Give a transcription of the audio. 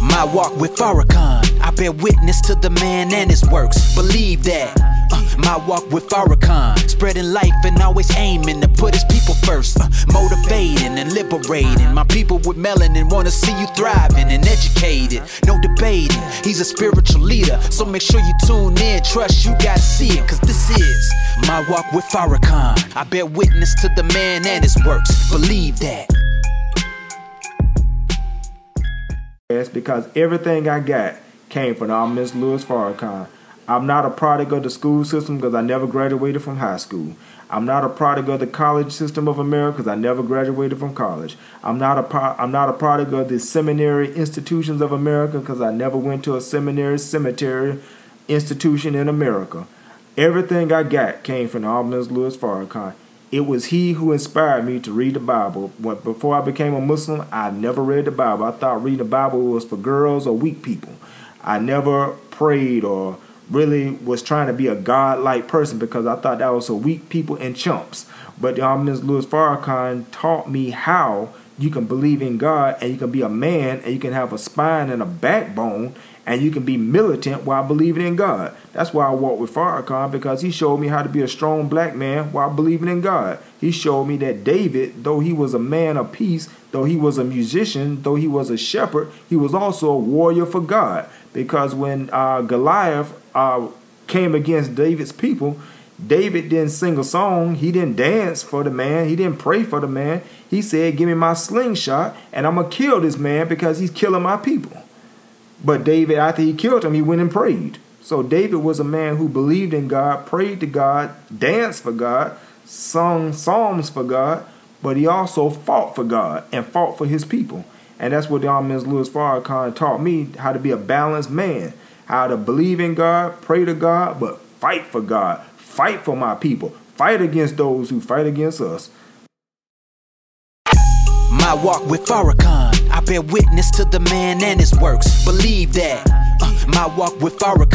My walk with Farrakhan, I bear witness to the man and his works. Believe that. Uh, my walk with Farrakhan, spreading life and always aiming to put his people first. Uh, motivating and liberating. My people with melanin wanna see you thriving and educated. No debating, he's a spiritual leader. So make sure you tune in, trust you gotta see it. Cause this is my walk with Farrakhan. I bear witness to the man and his works. Believe that. Because everything I got came from Almonus Louis Farrakhan. I'm not a product of the school system because I never graduated from high school. I'm not a product of the college system of America because I never graduated from college. I'm not a pro- I'm not a product of the seminary institutions of America because I never went to a seminary cemetery institution in America. Everything I got came from Almonus Louis Farrakhan. It was he who inspired me to read the Bible. When, before I became a Muslim, I never read the Bible. I thought reading the Bible was for girls or weak people. I never prayed or really was trying to be a God-like person because I thought that was for weak people and chumps. But the Almonus Louis Farrakhan taught me how you can believe in God and you can be a man and you can have a spine and a backbone and you can be militant while believing in God. That's why I walk with Farrakhan because he showed me how to be a strong black man while believing in God. He showed me that David, though he was a man of peace, though he was a musician, though he was a shepherd, he was also a warrior for God. Because when uh, Goliath uh, came against David's people, David didn't sing a song. He didn't dance for the man. He didn't pray for the man. He said, Give me my slingshot, and I'm going to kill this man because he's killing my people. But David, after he killed him, he went and prayed. So David was a man who believed in God, prayed to God, danced for God, sung psalms for God, but he also fought for God and fought for his people. And that's what the Almonus Louis Farrakhan taught me how to be a balanced man, how to believe in God, pray to God, but fight for God, fight for my people, fight against those who fight against us. My walk with Farrakhan, bear witness to the man and his works. Believe that. Uh, my walk with Farrakhan.